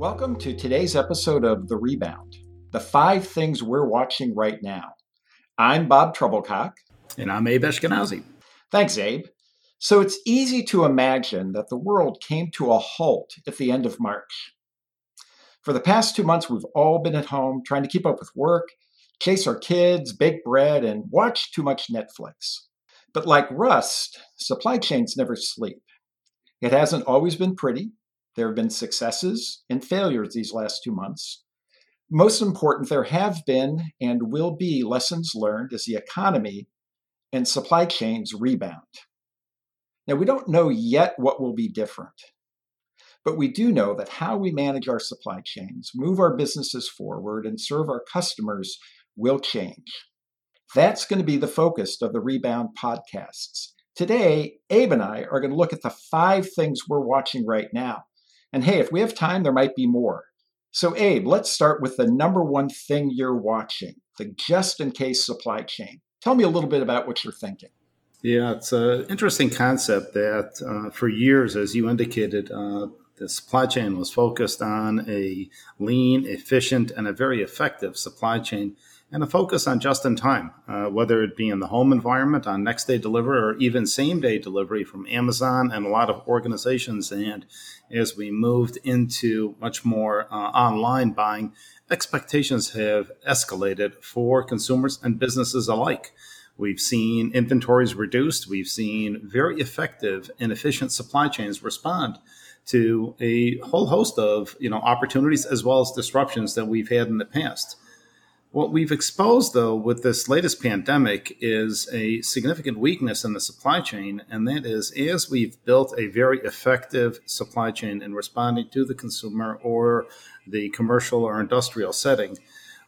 Welcome to today's episode of The Rebound, the five things we're watching right now. I'm Bob Trebilcock. And I'm Abe Eshkenazi. Thanks, Abe. So it's easy to imagine that the world came to a halt at the end of March. For the past two months, we've all been at home trying to keep up with work, chase our kids, bake bread, and watch too much Netflix. But like rust, supply chains never sleep. It hasn't always been pretty, there have been successes and failures these last two months. Most important, there have been and will be lessons learned as the economy and supply chains rebound. Now, we don't know yet what will be different, but we do know that how we manage our supply chains, move our businesses forward, and serve our customers will change. That's going to be the focus of the Rebound podcasts. Today, Abe and I are going to look at the five things we're watching right now and hey, if we have time, there might be more. So, Abe, let's start with the number one thing you're watching the just in case supply chain. Tell me a little bit about what you're thinking. Yeah, it's an interesting concept that uh, for years, as you indicated, uh, the supply chain was focused on a lean, efficient, and a very effective supply chain and a focus on just in time, uh, whether it be in the home environment on next day delivery or even same day delivery from Amazon and a lot of organizations. And as we moved into much more uh, online buying, expectations have escalated for consumers and businesses alike. We've seen inventories reduced. We've seen very effective and efficient supply chains respond to a whole host of you know opportunities as well as disruptions that we've had in the past. What we've exposed, though, with this latest pandemic is a significant weakness in the supply chain. And that is, as we've built a very effective supply chain in responding to the consumer or the commercial or industrial setting,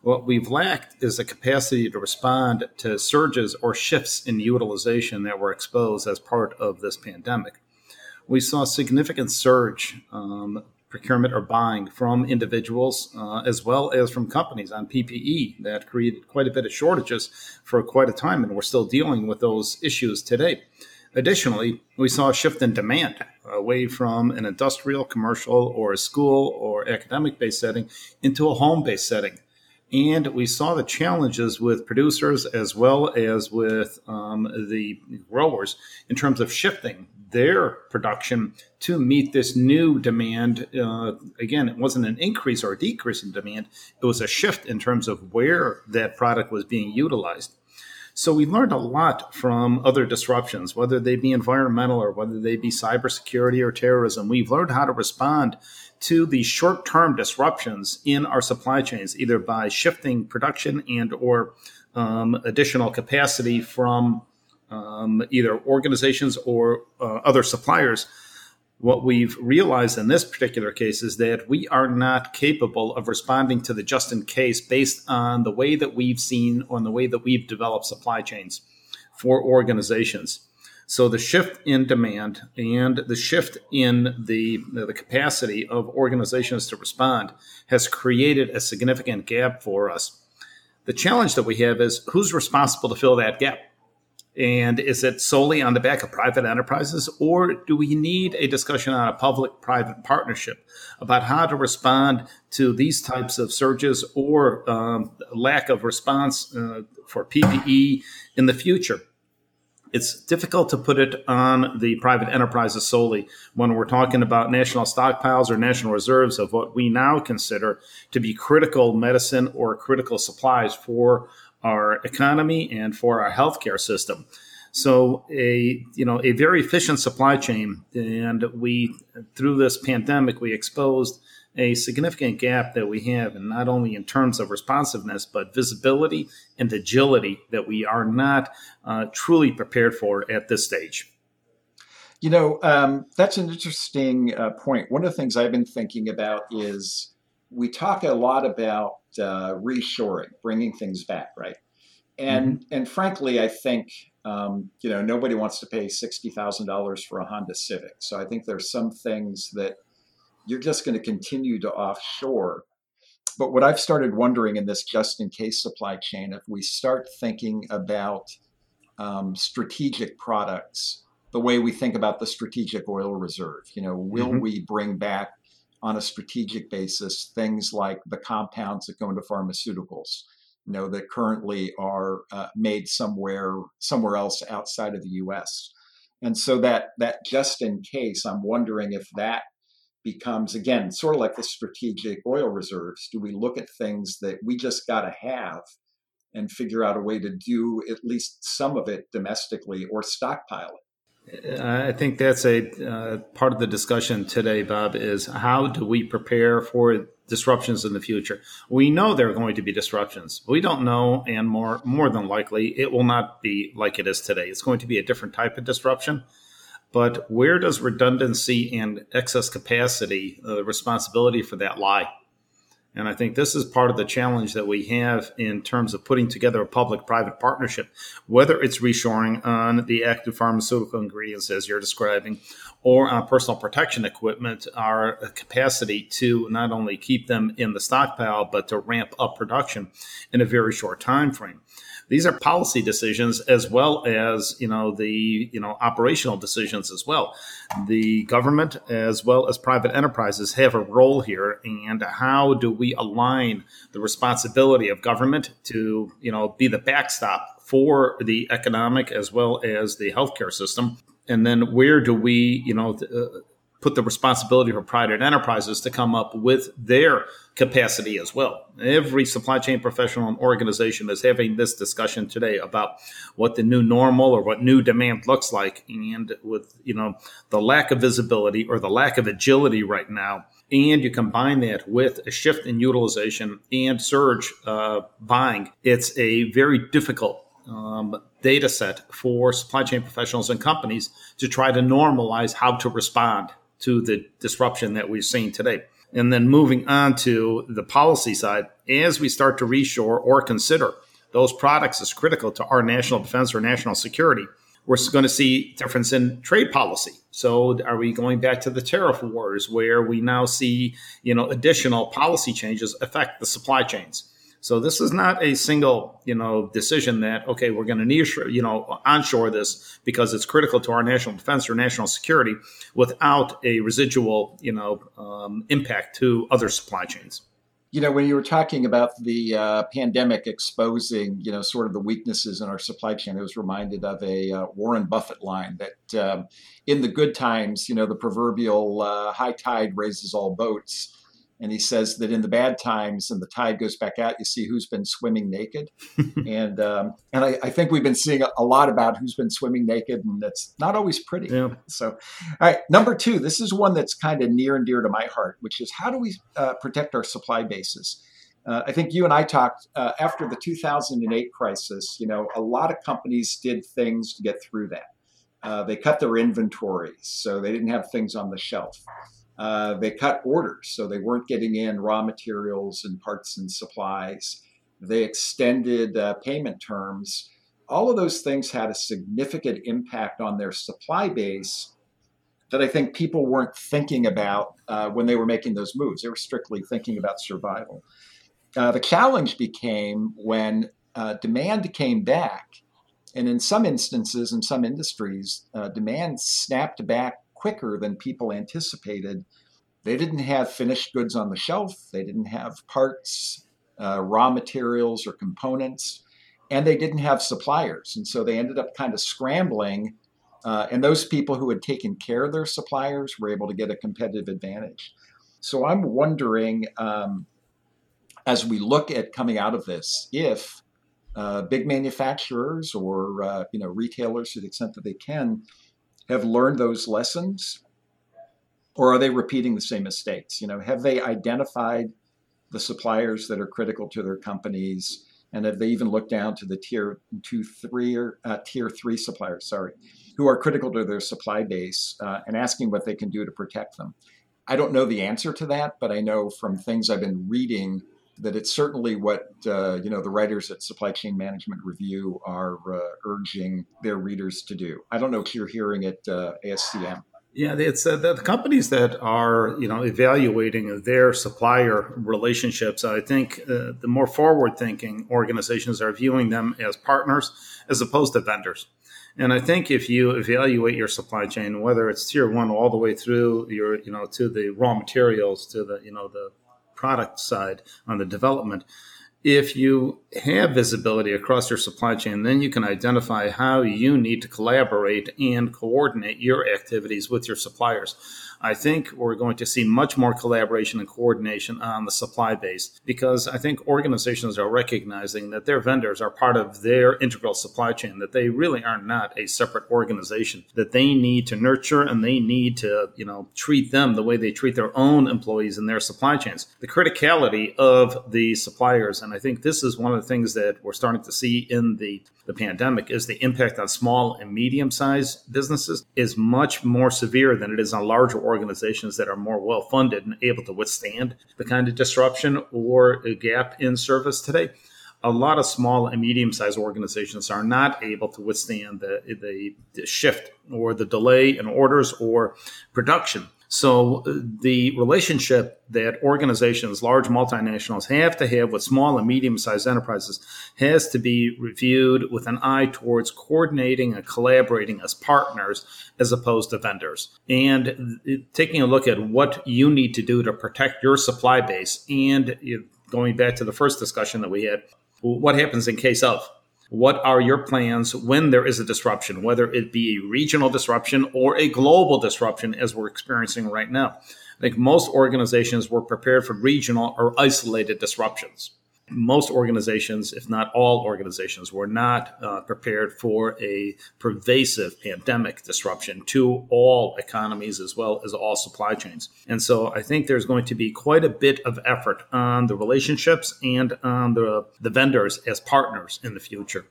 what we've lacked is the capacity to respond to surges or shifts in utilization that were exposed as part of this pandemic. We saw a significant surge um, procurement or buying from individuals uh, as well as from companies on PPE that created quite a bit of shortages for quite a time, and we're still dealing with those issues today. Additionally, we saw a shift in demand away from an industrial, commercial, or a school or academic based setting into a home based setting. And we saw the challenges with producers as well as with um, the growers in terms of shifting their production to meet this new demand. Uh, again, it wasn't an increase or a decrease in demand, it was a shift in terms of where that product was being utilized. So we learned a lot from other disruptions, whether they be environmental or whether they be cybersecurity or terrorism. We've learned how to respond to these short-term disruptions in our supply chains, either by shifting production and or um, additional capacity from um, either organizations or uh, other suppliers, what we've realized in this particular case is that we are not capable of responding to the just in case based on the way that we've seen on the way that we've developed supply chains for organizations. So the shift in demand and the shift in the, the capacity of organizations to respond has created a significant gap for us. The challenge that we have is who's responsible to fill that gap? And is it solely on the back of private enterprises, or do we need a discussion on a public private partnership about how to respond to these types of surges or um, lack of response uh, for PPE in the future? It's difficult to put it on the private enterprises solely when we're talking about national stockpiles or national reserves of what we now consider to be critical medicine or critical supplies for our economy and for our healthcare system. So a you know a very efficient supply chain, and we through this pandemic we exposed a significant gap that we have, and not only in terms of responsiveness, but visibility and agility that we are not uh, truly prepared for at this stage. You know, um, that's an interesting uh, point. One of the things I've been thinking about is we talk a lot about uh, reshoring, bringing things back, right? And mm-hmm. and frankly, I think um, you know nobody wants to pay sixty thousand dollars for a Honda Civic. So I think there's some things that you're just going to continue to offshore. But what I've started wondering in this just in case supply chain, if we start thinking about um, strategic products the way we think about the strategic oil reserve, you know, will mm-hmm. we bring back on a strategic basis things like the compounds that go into pharmaceuticals? you know that currently are uh, made somewhere somewhere else outside of the U.S. And so that that just in case, I'm wondering if that becomes again sort of like the strategic oil reserves. Do we look at things that we just got to have and figure out a way to do at least some of it domestically or stockpile it? I think that's a uh, part of the discussion today, Bob, is how do we prepare for disruptions in the future? We know there are going to be disruptions. We don't know, and more more than likely, it will not be like it is today. It's going to be a different type of disruption. But where does redundancy and excess capacity, uh, the responsibility for that lie? And I think this is part of the challenge that we have in terms of putting together a public private partnership, whether it's reshoring on the active pharmaceutical ingredients, as you're describing, or on personal protection equipment, our capacity to not only keep them in the stockpile, but to ramp up production in a very short time frame these are policy decisions as well as you know the you know operational decisions as well. The government as well as private enterprises have a role here and how do we align the responsibility of government to you know be the backstop for the economic as well as the healthcare system? And then where do we you know uh, put the responsibility for private enterprises to come up with their capacity as well. Every supply chain professional and organization is having this discussion today about what the new normal or what new demand looks like. And with, you know, the lack of visibility or the lack of agility right now, and you combine that with a shift in utilization and surge uh, buying, it's a very difficult um, data set for supply chain professionals and companies to try to normalize how to respond to the disruption that we've seen today. And then moving on to the policy side, as we start to reshore or consider those products as critical to our national defense or national security, we're going to see difference in trade policy. So, are we going back to the tariff wars, where we now see you know additional policy changes affect the supply chains? So this is not a single, you know, decision that okay, we're going to you know, onshore this because it's critical to our national defense or national security, without a residual, you know, um, impact to other supply chains. You know, when you were talking about the uh, pandemic exposing, you know, sort of the weaknesses in our supply chain, I was reminded of a uh, Warren Buffett line that um, in the good times, you know, the proverbial uh, high tide raises all boats and he says that in the bad times and the tide goes back out you see who's been swimming naked and um, and I, I, think we've been seeing a, lot about who's been swimming naked and it's not always pretty yeah. so all right number two this is one that's kind of near and dear to my heart which is how do we uh, protect our supply bases uh, I think you and I talked uh, after the 2008 crisis. You know, a lot of companies did things to get through that. Uh, they cut their inventories, so they didn't have things on the shelf. Uh, they cut orders, so they weren't getting in raw materials and parts and supplies. They extended uh, payment terms. All of those things had a significant impact on their supply base that I think people weren't thinking about uh, when they were making those moves. They were strictly thinking about survival. Uh, the challenge became when uh, demand came back, and in some instances, in some industries, demand snapped back quicker than people anticipated. They didn't have finished goods on the shelf, they didn't have parts, uh, raw materials, or components, and they didn't have suppliers. And so they ended up kind of scrambling. Uh, and those people who had taken care of their suppliers were able to get a competitive advantage. So I'm wondering, um, as we look at coming out of this, if uh, big manufacturers or uh, you know retailers, to the extent that they can, have learned those lessons? Or are they repeating the same mistakes? You know have they identified the suppliers that are critical to their companies? And have they even looked down to the tier two three or uh, tier three suppliers sorry who are critical to their supply base uh, and asking what they can do to protect them? I don't know the answer to that, but I know from things I've been reading that it's certainly what uh, you know the writers at Supply Chain Management Review are uh, urging their readers to do. I don't know if you're hearing it uh, ASCM. Yeah, it's uh, the companies that are you know evaluating their supplier relationships. I think uh, the more forward-thinking organizations are viewing them as partners as opposed to vendors. And I think if you evaluate your supply chain, whether it's tier one all the way through your you know to the raw materials to the you know the product side on the development, if you have visibility across your supply chain, then you can identify how you need to collaborate and coordinate your activities with your suppliers. I think we're going to see much more collaboration and coordination on the supply base because I think organizations are recognizing that their vendors are part of their integral supply chain, that they really are not a separate organization, that they need to nurture and they need to, you know, treat them the way they treat their own employees in their supply chains. The criticality of the suppliers, and I think this is one of the things that we're starting to see in the the pandemic is the impact on small and medium sized businesses is much more severe than it is on larger organizations that are more well funded and able to withstand the kind of disruption or a gap in service today. A lot of small and medium sized organizations are not able to withstand the, the, the shift or the delay in orders or production so uh, the relationship that organizations, large multinationals, have to have with small and medium-sized enterprises has to be reviewed with an eye towards coordinating and collaborating as partners as opposed to vendors. And uh, taking a look at what you need to do to protect your supply base and going back to the first discussion that we had, what happens in case of what are your plans when there is a disruption, whether it be a regional disruption or a global disruption, as we're experiencing right now? I think most organizations were prepared for regional or isolated disruptions most organizations, if not all organizations, were not uh, prepared for a pervasive pandemic disruption to all economies as well as all supply chains. And so I think there's going to be quite a bit of effort on the relationships and on the, the vendors as partners in the future.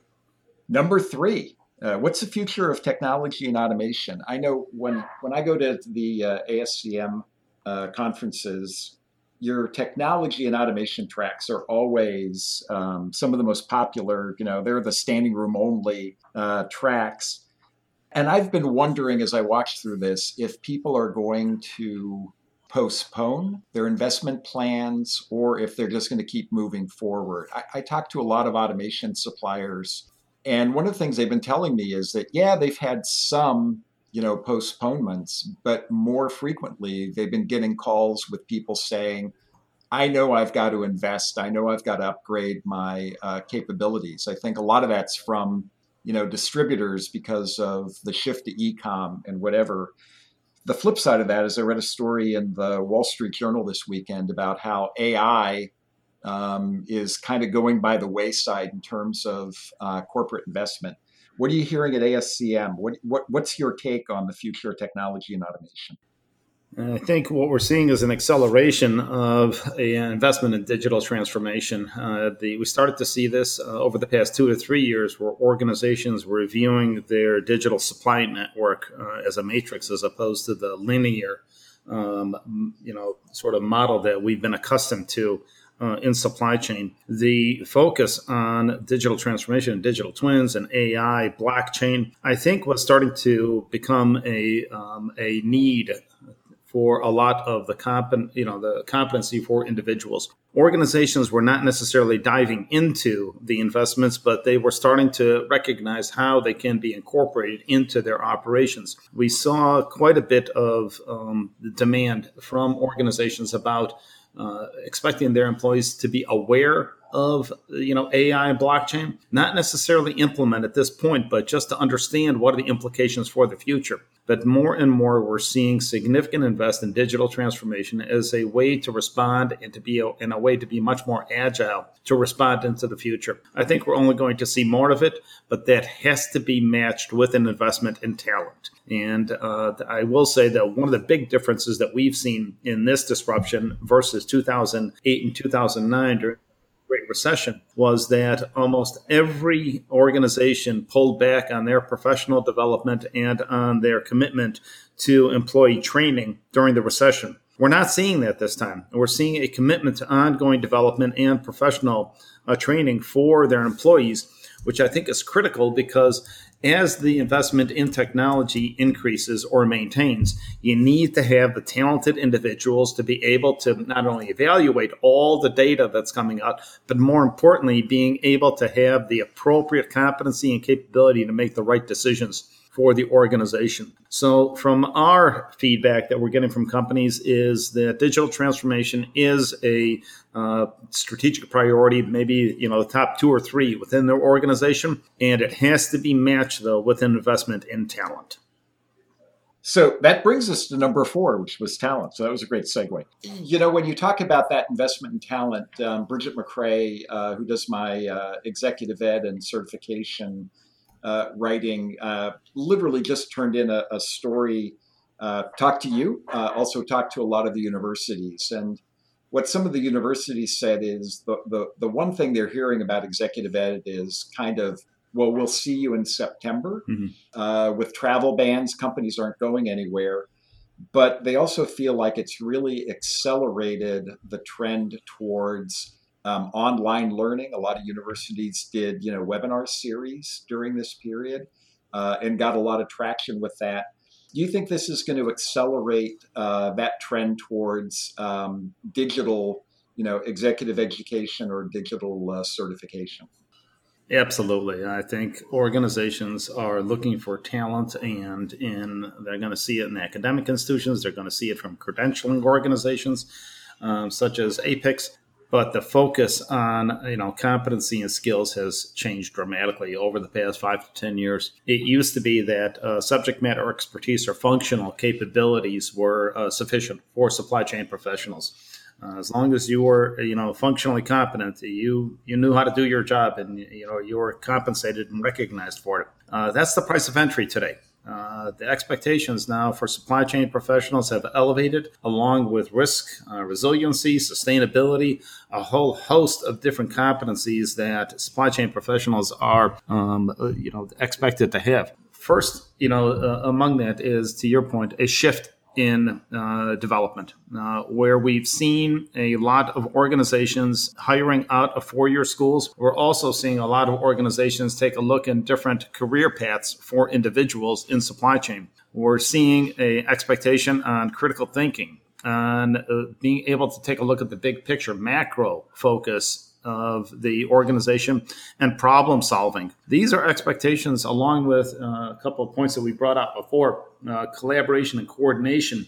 Number three, uh, what's the future of technology and automation? I know when, when I go to the uh, ASCM uh, conferences, your technology and automation tracks are always um, some of the most popular. You know, they're the standing room only uh, tracks. And I've been wondering as I watch through this if people are going to postpone their investment plans or if they're just going to keep moving forward. I, I talked to a lot of automation suppliers, and one of the things they've been telling me is that, yeah, they've had some you know postponements but more frequently they've been getting calls with people saying i know i've got to invest. I know i've got to upgrade my uh, capabilities. I think a lot of that's from you know distributors because of the shift to e-com and whatever. The flip side of that is i read a story in the wall street journal this weekend about how ai um, is kind of going by the wayside in terms of uh, corporate investment what are you hearing at ASCM? What, what, what's your take on the future of technology and automation? I think what we're seeing is an acceleration of an investment in digital transformation. Uh, the, we started to see this uh, over the past two to three years, where organizations were viewing their digital supply network uh, as a matrix, as opposed to the linear, um, you know, sort of model that we've been accustomed to uh, in supply chain. The focus on digital transformation, digital twins, and AI, blockchain, I think was starting to become a um, a need for a lot of the comp- you know the competency for individuals. Organizations were not necessarily diving into the investments, but they were starting to recognize how they can be incorporated into their operations. We saw quite a bit of um, demand from organizations about uh, expecting their employees to be aware of you know AI and blockchain, not necessarily implement at this point, but just to understand what are the implications for the future. But more and more, we're seeing significant invest in digital transformation as a way to respond and to be a, in a way to be much more agile to respond into the future. I think we're only going to see more of it, but that has to be matched with an investment in talent. And uh, I will say that one of the big differences that we've seen in this disruption versus 2008 and 2009 during Great Recession was that almost every organization pulled back on their professional development and on their commitment to employee training during the recession. We're not seeing that this time. We're seeing a commitment to ongoing development and professional uh, training for their employees, which I think is critical because as the investment in technology increases or maintains, you need to have the talented individuals to be able to not only evaluate all the data that's coming out, but more importantly, being able to have the appropriate competency and capability to make the right decisions for the organization. So, from our feedback that we're getting from companies, is that digital transformation is a uh, strategic priority, maybe you know the top two or three within their organization, and it has to be matched though with an investment in talent. So that brings us to number four, which was talent. So that was a great segue. You know, when you talk about that investment in talent, um, Bridget McCrea, uh, who does my uh, executive ed and certification uh, writing, uh, literally just turned in a, a story. Uh, talked to you, uh, also talked to a lot of the universities, and what some of the universities said is the, the the one thing they're hearing about executive ed is kind of well, we'll see you in September. Mm-hmm. Uh, with travel bans, companies aren't going anywhere. But they also feel like it's really accelerated the trend towards um, online learning. A lot of universities did, you know, webinar series during this period uh, and got a lot of traction with that. Do you think this is going to accelerate uh, that trend towards um, digital, you know, executive education or digital uh, certification? Absolutely. I think organizations are looking for talent and in they're going to see it in academic institutions, they're going to see it from credentialing organizations um, such as APICS but the focus on you know competency and skills has changed dramatically over the past five to ten years. It used to be that uh, subject matter expertise or functional capabilities were uh, sufficient for supply chain professionals. Uh, as long as you were you know functionally competent, you you knew how to do your job, and you know you were compensated and recognized for it. Uh, that's the price of entry today. Uh, the expectations now for supply chain professionals have elevated, along with risk, uh, resiliency, sustainability, a whole host of different competencies that supply chain professionals are, um, uh, you know, expected to have. First, you know, uh, among that is, to your point, a shift in uh, development, uh, where we've seen a lot of organizations hiring out of four year schools. We're also seeing a lot of organizations take a look in different career paths for individuals in supply chain. We're seeing a expectation on critical thinking, on uh, being able to take a look at the big picture, macro focus of the organization and problem solving. These are expectations, along with uh, a couple of points that we brought up before uh, collaboration and coordination.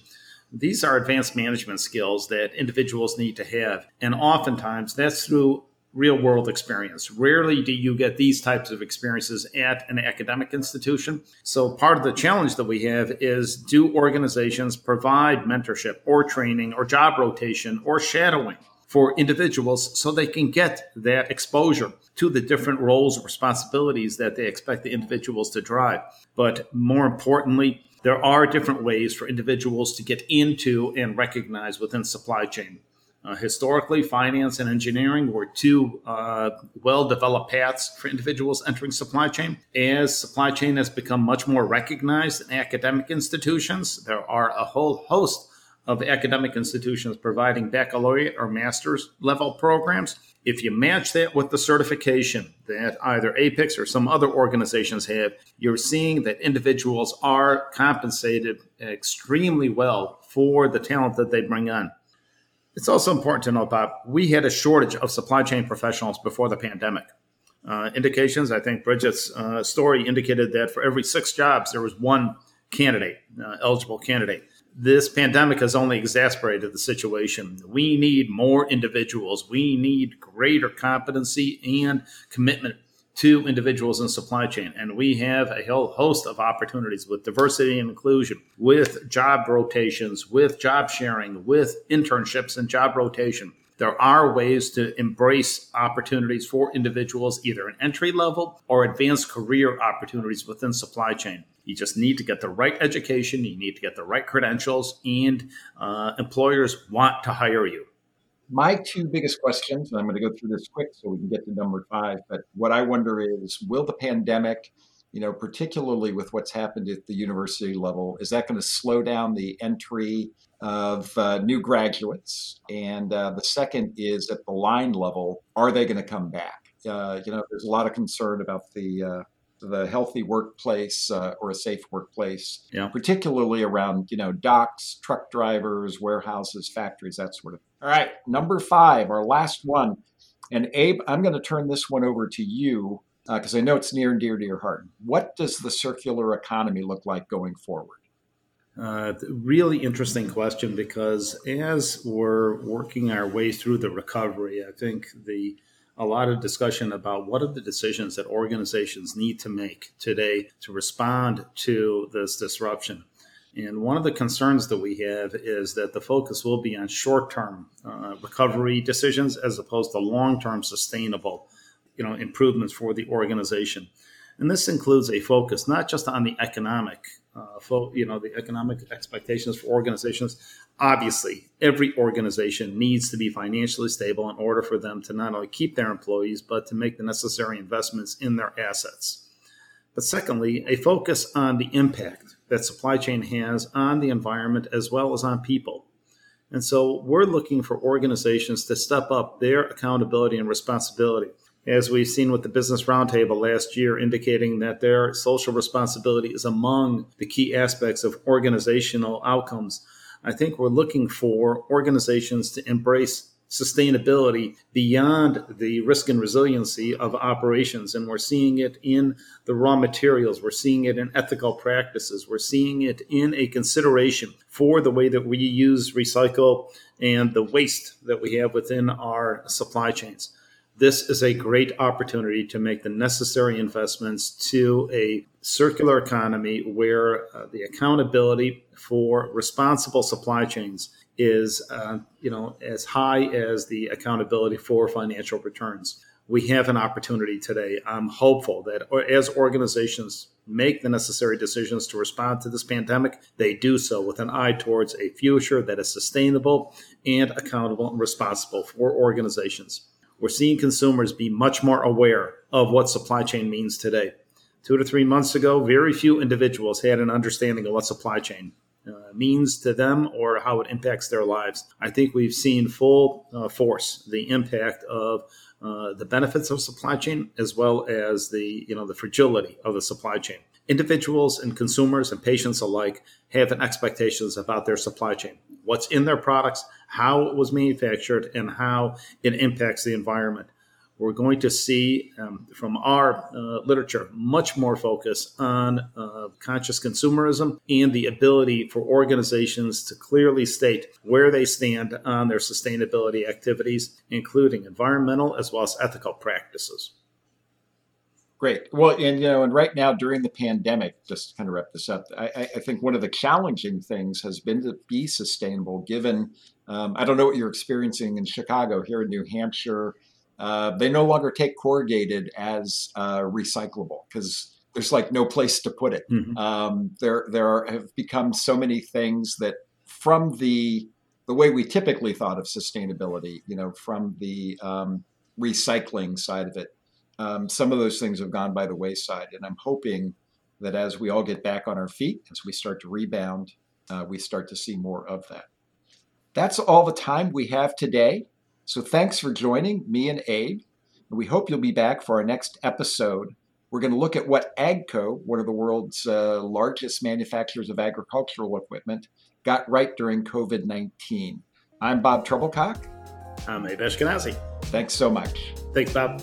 These are advanced management skills that individuals need to have. And oftentimes that's through real world experience. Rarely do you get these types of experiences at an academic institution. So, part of the challenge that we have is do organizations provide mentorship or training or job rotation or shadowing for individuals so they can get that exposure to the different roles and responsibilities that they expect the individuals to drive. But more importantly, there are different ways for individuals to get into and recognize within supply chain. Uh, historically, finance and engineering were two uh, well developed paths for individuals entering supply chain. As supply chain has become much more recognized in academic institutions, there are a whole host of academic institutions providing baccalaureate or master's level programs. If you match that with the certification that either APICS or some other organizations have, you're seeing that individuals are compensated extremely well for the talent that they bring on. It's also important to note, Bob, we had a shortage of supply chain professionals before the pandemic. Uh, indications, I think Bridget's uh, story indicated that for every six jobs, there was one candidate, uh, eligible candidate this pandemic has only exacerbated the situation. We need more individuals. We need greater competency and commitment to individuals in supply chain. And we have a whole host of opportunities with diversity and inclusion, with job rotations, with job sharing, with internships and job rotation. There are ways to embrace opportunities for individuals, either in entry level or advanced career opportunities within supply chain. You just need to get the right education, you need to get the right credentials, and uh, employers want to hire you. My two biggest questions, and I'm going to go through this quick so we can get to number five, but what I wonder is will the pandemic, you know, particularly with what's happened at the university level, is that going to slow down the entry of uh, new graduates, and uh, the second is at the line level: Are they going to come back? Uh, you know, there's a lot of concern about the uh, the healthy workplace uh, or a safe workplace, yeah. particularly around you know docks, truck drivers, warehouses, factories, that sort of. All right, number five, our last one, and Abe, I'm going to turn this one over to you because uh, I know it's near and dear to your heart. What does the circular economy look like going forward? Uh, really interesting question because as we're working our way through the recovery, I think the a lot of discussion about what are the decisions that organizations need to make today to respond to this disruption. And one of the concerns that we have is that the focus will be on short term uh, recovery decisions as opposed to long term sustainable you know, improvements for the organization. And this includes a focus not just on the economic, uh, fo- you know, the economic expectations for organizations. Obviously, every organization needs to be financially stable in order for them to not only keep their employees, but to make the necessary investments in their assets. But secondly, a focus on the impact that supply chain has on the environment as well as on people. And so we're looking for organizations to step up their accountability and responsibility as we've seen with the Business Roundtable last year, indicating that their social responsibility is among the key aspects of organizational outcomes. I think we're looking for organizations to embrace sustainability beyond the risk and resiliency of operations. And we're seeing it in the raw materials, we're seeing it in ethical practices, we're seeing it in a consideration for the way that we use, recycle, and the waste that we have within our supply chains this is a great opportunity to make the necessary investments to a circular economy where uh, the accountability for responsible supply chains is uh, you know as high as the accountability for financial returns. We have an opportunity today. I'm hopeful that as organizations make the necessary decisions to respond to this pandemic they do so with an eye towards a future that is sustainable and accountable and responsible for organizations we're seeing consumers be much more aware of what supply chain means today. Two to three months ago, very few individuals had an understanding of what supply chain uh, means to them or how it impacts their lives. I think we've seen full uh, force the impact of uh, the benefits of supply chain as well as the you know the fragility of the supply chain. Individuals and consumers and patients alike have expectations about their supply chain, what's in their products, how it was manufactured, and how it impacts the environment. We're going to see um, from our uh, literature much more focus on uh, conscious consumerism and the ability for organizations to clearly state where they stand on their sustainability activities, including environmental as well as ethical practices. Great. Well, and you know, and right now during the pandemic, just to kind of wrap this up, I, I think one of the challenging things has been to be sustainable. Given, um, I don't know what you're experiencing in Chicago, here in New Hampshire, uh, they no longer take corrugated as uh, recyclable because there's like no place to put it. Mm-hmm. Um, there, there are, have become so many things that from the the way we typically thought of sustainability, you know, from the um, recycling side of it um, some of those things have gone by the wayside. And I'm hoping that as we all get back on our feet, as we start to rebound, uh, we start to see more of that. That's all the time we have today. So thanks for joining me and Abe. And we hope you'll be back for our next episode. We're going to look at what AGCO, one of the world's uh, largest manufacturers of agricultural equipment, got right during COVID 19. I'm Bob Trebilcock. I'm Abe Eshkenazi. Thanks so much. Thanks, Bob.